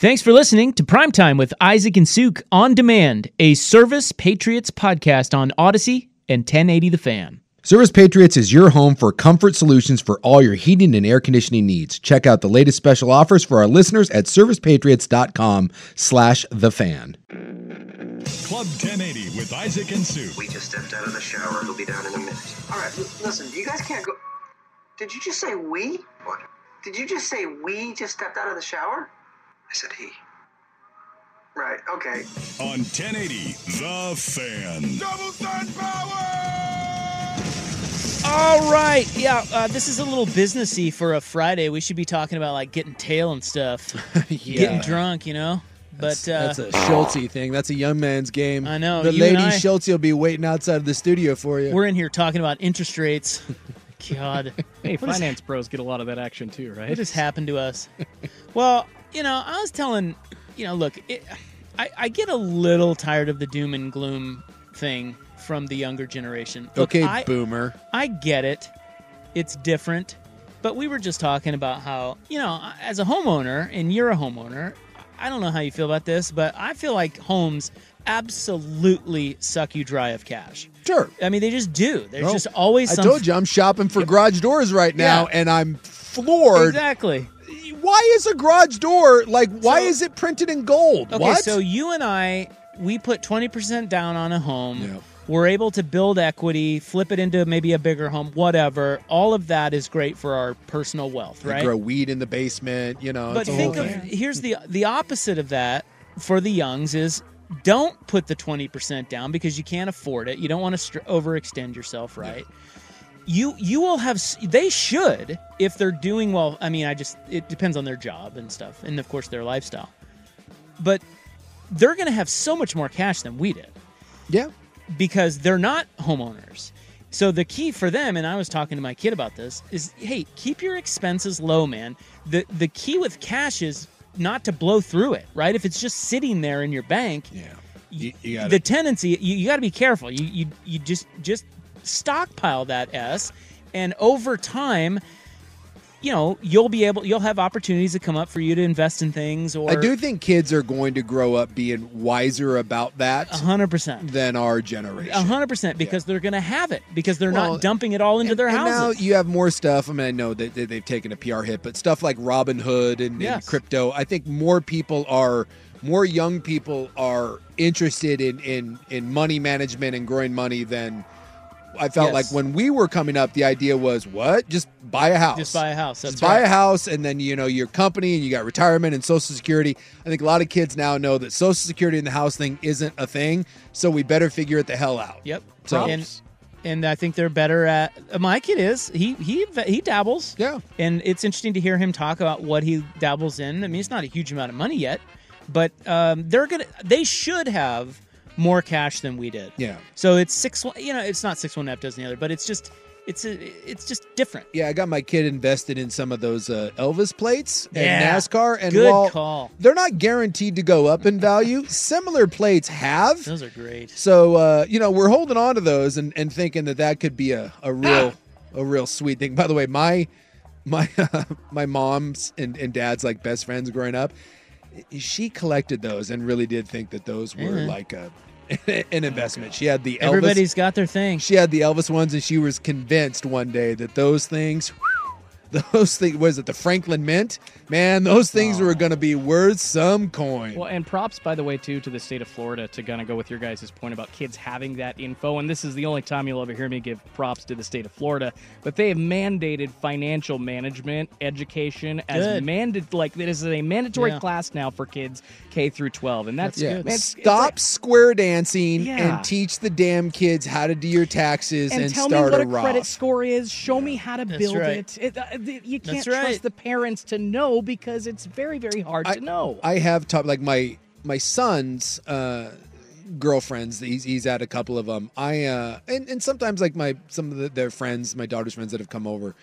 Thanks for listening to Primetime with Isaac and Suk on demand, a Service Patriots podcast on Odyssey and 1080 The Fan. Service Patriots is your home for comfort solutions for all your heating and air conditioning needs. Check out the latest special offers for our listeners at servicepatriots.com slash the fan. Club 1080 with Isaac and Sue. We just stepped out of the shower. He'll be down in a minute. All right, listen, you guys can't go. Did you just say we? What? Did you just say we just stepped out of the shower? I said he. Right, okay. On 1080 The Fan. Double sun power! All right. Yeah, uh, this is a little businessy for a Friday. We should be talking about like getting tail and stuff, getting drunk, you know? But uh, That's a Schulte thing. That's a young man's game. I know, The you lady I- Schulte will be waiting outside of the studio for you. we're in here talking about interest rates. God. Hey, What is- finance pros get a lot of that action too, right? What has happened to us? well, you know, I was telling, you know, look, it, I, I get a little tired of the doom and gloom thing from the younger generation. Look, okay, I, boomer. I get it. It's different. But we were just talking about how, you know, as a homeowner, and you're a homeowner, I don't know how you feel about this, but I feel like homes absolutely suck you dry of cash. Sure. I mean, they just do. There's Well, just always I told you I'm shopping for garage doors right now, Yeah. and I'm floored. Exactly. Why is a garage door like? Why So- is it printed in gold? Okay, what? so you and I, we put 20% down on a home. Yeah. We're able to build equity, flip it into maybe a bigger home, whatever. All of that is great for our personal wealth, They right? grow weed in the basement. You know. But it's a think of here's the the opposite of that for the youngs is don't put the 20% down because you can't afford it. You don't want to str- overextend yourself, right? You you will have they should if they're doing well. I mean, I just it depends on their job and stuff and of course their lifestyle. But they're going to have so much more cash than we did Yeah. because they're not homeowners. So the key for them, and I was talking to my kid about this, is hey, keep your expenses low, man. The the key with cash is not to blow through it, right? If it's just sitting there in your bank, Yeah. You, you got the tendency you, you got to be careful. You you you just just stockpile that s, and over time, you know you'll be able you'll have opportunities that come up for you to invest in things. Or I do think kids are going to grow up being wiser about that hundred percent. than our generation. A hundred percent because they're going to have it because they're Well, not dumping it all into and, their and houses. now you have more stuff. I mean, I know that they've taken a PR hit, but stuff like Robinhood and, and Yes. crypto, I think more people are, more young people are interested in in in money management and growing money than I felt Yes. like when we were coming up. The idea was what? Just buy a house. Just buy a house. That's Just buy right. a house, and then you know your company, and you got retirement and Social Security. I think a lot of kids now know that Social Security and the house thing isn't a thing, so we better figure it the hell out. Yep. So- and and I think they're better at. uh, My kid is he he he dabbles. Yeah. And it's interesting to hear him talk about what he dabbles in. I mean, it's not a huge amount of money yet, but um, they're gonna they should have more cash than we did. Yeah. So it's six one. You know, it's not six one half dozen the other, but it's just it's a, it's just different. Yeah, I got my kid invested in some of those uh, Elvis plates and Yeah. NASCAR, and Good while call. they're not guaranteed to go up in value, similar plates have. Those are great. So uh, you know, we're holding on to those and, and thinking that that could be a, a real a real sweet thing. By the way, my my my mom's and, and dad's like best friends growing up. She collected those and really did think that those were Yeah. like a an investment. She had the Elvis. Everybody's got their thing. She had the Elvis ones, and she was convinced one day that those things those things was it the Franklin Mint? Man, those things Oh. were going to be worth some coin. Well, and props, by the way, too, to the state of Florida to kind of go with your guys' point about kids having that info. And this is the only time you'll ever hear me give props to the state of Florida. But they have mandated financial management education as Good. mandated, like it is a mandatory Yeah. class now for kids K through 12. And that's, That's yeah, good. man, it's- it's stop like- square dancing Yeah. and teach the damn kids how to do your taxes and, and tell me start what a a credit Roth. score is. Show me how to That's build right. it. It- uh, th- You can't That's trust the parents to know because it's very, very hard I- to know. I have taught like my my son's uh, girlfriends. He's he's had a couple of them. I uh, and and sometimes like my some of the, their friends, my daughter's friends that have come over.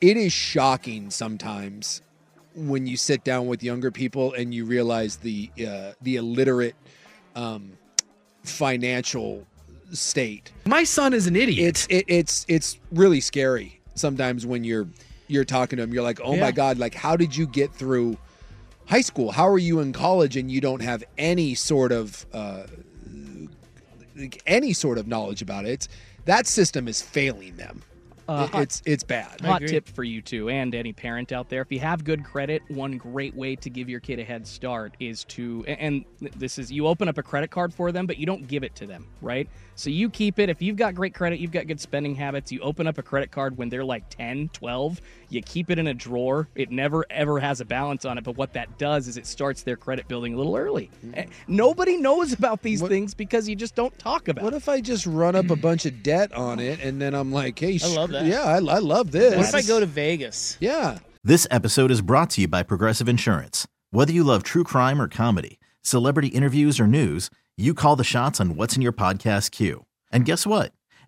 It is shocking sometimes when you sit down with younger people and you realize the uh, the illiterate um, financial state. My son is an idiot. It's it, it's it's really scary sometimes when you're you're talking to them. You're like, oh Yeah. my god, like how did you get through high school? How are you in college and you don't have any sort of uh, any sort of knowledge about it? That system is failing them. Uh, It- it's it's bad. Hot tip for you too, and any parent out there: if you have good credit, one great way to give your kid a head start is to, and this is you open up a credit card for them, but you don't give it to them, right? So you keep it. If you've got great credit, you've got good spending habits. You open up a credit card when they're like 10, 12. You keep it in a drawer. It never ever has a balance on it. But what that does is it starts their credit building a little early. Eh, Nobody knows about these What- things because you just don't talk about. What it. if I just run up a bunch of debt on it and then I'm like, hey, I love that. Yeah, I, I love this. What if I go to Vegas? Yeah. This episode is brought to you by Progressive Insurance. Whether you love true crime or comedy, celebrity interviews or news, you call the shots on what's in your podcast queue. And guess what?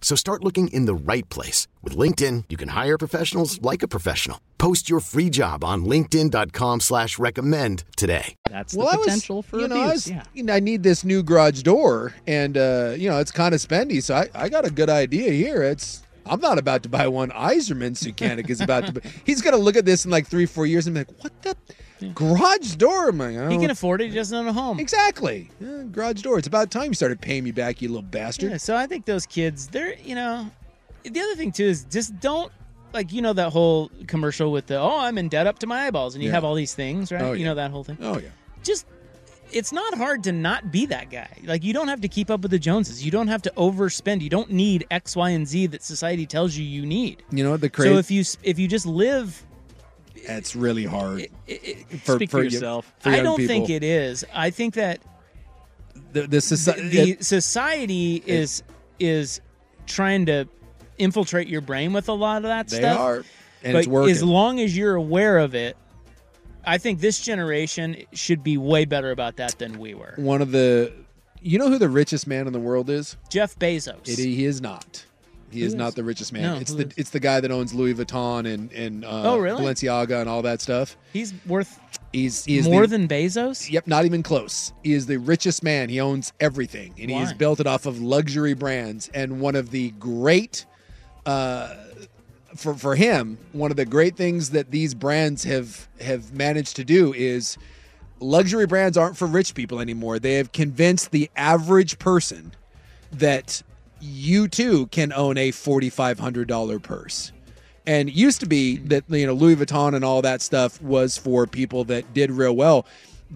So start looking in the right place. With LinkedIn, you can hire professionals like a professional. Post your free job on linkedin.com slash recommend today. That's well, the I was, potential for you know, abuse. I, was, yeah. you know, I need this new garage door, and uh, you know, it's kind of spendy. So I, I got a good idea here. It's I'm not about to buy one. Iserman Sukanik is about to. Buy. He's gonna look at this in like three, four years and be like, "What the garage door?" I'm He can oh. afford it. He doesn't own a home. exactly Yeah, garage door. It's about time you started paying me back, you little bastard. Yeah, so I think those kids, they're you know, the other thing too is just don't like you know that whole commercial with the oh I'm in debt up to my eyeballs and you Yeah. have all these things right Oh, you yeah. know that whole thing Oh yeah. just it's not hard to not be that guy like you don't have to keep up with the Joneses you don't have to overspend you don't need X Y and Z that society tells you you need You know what the crazy? so if you if you just live it's really hard. it, it, for, Speak for y- yourself. for I don't people. think it is I think that The, the, soci- the it- society is is trying to infiltrate your brain with a lot of that they stuff. are, and but it's working. as long as you're aware of it, I think this generation should be way better about that than we were. One of the, you know who the richest man in the world is? Jeff Bezos. It, he is not. He Who is is? not the richest man. No, it's the is? it's the guy that owns Louis Vuitton and and uh, Oh, really? Balenciaga and all that stuff. He's worth He's he is more the, than Bezos. Yep, not even close. He is the richest man. He owns everything, and he has built it off of luxury brands. And one of the great, uh, for for him, one of the great things that these brands have have managed to do is luxury brands aren't for rich people anymore. They have convinced the average person that you too can own a forty five hundred dollar purse. And used to be that you know Louis Vuitton and all that stuff was for people that did real well.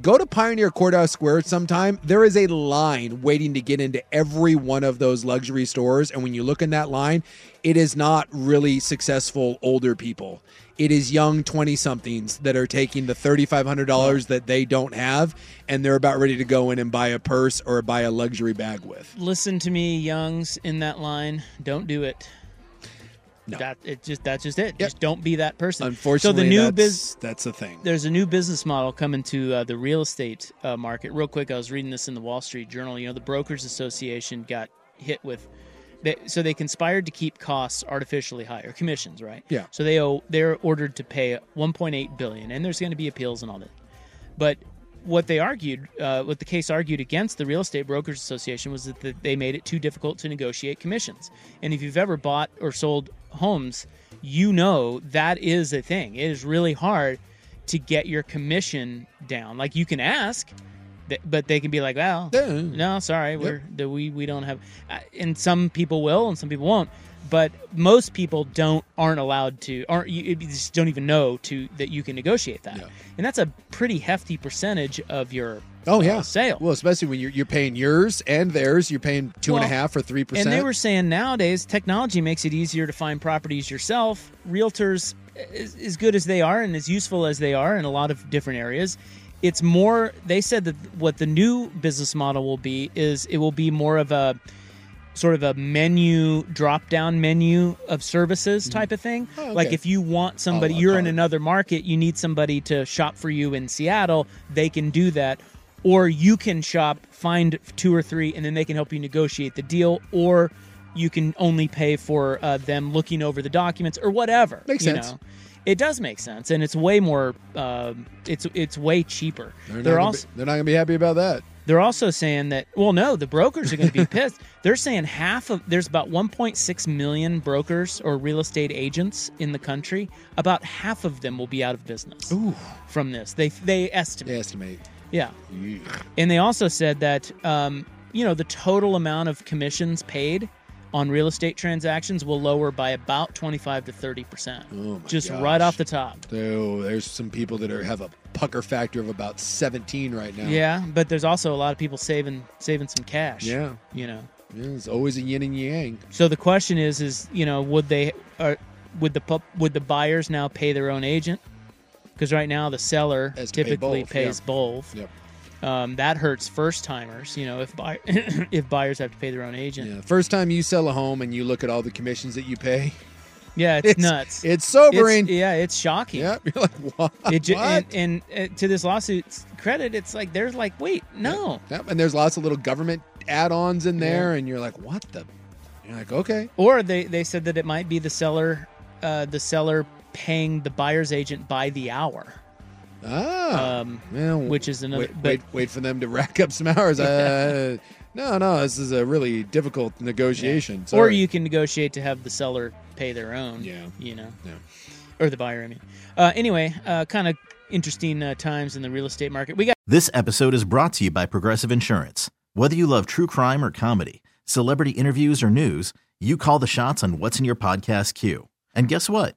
Go to Pioneer Courthouse Square sometime. There is a line waiting to get into every one of those luxury stores. And when you look in that line, it is not really successful older people. It is young 20 somethings that are taking the $3,500 that they don't have and they're about ready to go in and buy a purse or buy a luxury bag with. Listen to me, youngs in that line. Don't do it. No. That it just that's just it. Just don't be that person. Unfortunately, so the new that's, biz that's a thing. there's a new business model coming to uh, the real estate uh, market. Real quick, I was reading this in the Wall Street Journal. You know, the Brokers Association got hit with, they, so they conspired to keep costs artificially high or commissions, right? Yeah. So they owe they're ordered to pay 1.8 billion, and there's going to be appeals and all that. But what they argued, uh, what the case argued against the Real Estate Brokers Association was that the, they made it too difficult to negotiate commissions. And if you've ever bought or sold homes, you know that is a thing. It is really hard to get your commission down. Like you can ask, but they can be like, "Well, no, sorry, we're the, we we don't have." Uh, and some people will, and some people won't. But most people don't aren't allowed to aren't you, just don't even know to that you can negotiate that, and that's a pretty hefty percentage of your Oh uh, yeah, sale. Well, especially when you're you're paying yours and theirs, you're paying two and a half or three percent. And they were saying nowadays technology makes it easier to find properties yourself. Realtors, as, as good as they are and as useful as they are in a lot of different areas, it's more. They said that what the new business model will be is it will be more of a sort of a menu drop down menu of services type of thing. Oh, okay. Like if you want somebody, you're in another market, you need somebody to shop for you in Seattle, they can do that. Or you can shop, find two or three, and then they can help you negotiate the deal. Or you can only pay for uh, them looking over the documents or whatever. Makes you sense. Know? It does make sense, and it's way more. Um, it's it's way cheaper. They're They're also be, they're not gonna be happy about that. They're also saying that well no the brokers are going to be pissed. They're saying half of there's about 1.6 million brokers or real estate agents in the country. About half of them will be out of business from this. They they estimate. They estimate. yeah. And they also said that um, you know the total amount of commissions paid on real estate transactions will lower by about 25 to 30 percent Oh just gosh. right off the top So there's some people that are have a pucker factor of about 17 right now. yeah but there's also a lot of people saving saving some cash Yeah. you know Yeah, It's always a yin and yang. So the question is, is you know, would they, or would the would the buyers now pay their own agent? Because right now the seller to pay typically both, pays yeah. both. Yep. Um, that hurts first timers. You know, if buy if buyers have to pay their own agent. Yeah. First time you sell a home and you look at all the commissions that you pay, Yeah, it's, nuts. It's sobering. It's- yeah, it's shocking. Yep. You're like, what? It ju- What? and, and uh, to this lawsuit's credit, it's like there's like, wait, no. Yep. And there's lots of little government add-ons in there, and you're like, what the? You're like, okay. Or they, they said that it might be the seller, uh, the seller paying the buyer's agent by the hour. Ah. Um, well, which is another. Wait, but wait, wait for them to rack up some hours. Uh, no, no, this is a really difficult negotiation. Or you can negotiate to have the seller pay their own. Yeah. You know. Yeah. Or the buyer, I mean. Uh, anyway, uh, kind of interesting uh, times in the real estate market. We got This episode is brought to you by Progressive Insurance. Whether you love true crime or comedy, celebrity interviews or news, you call the shots on what's in your podcast queue. And guess what?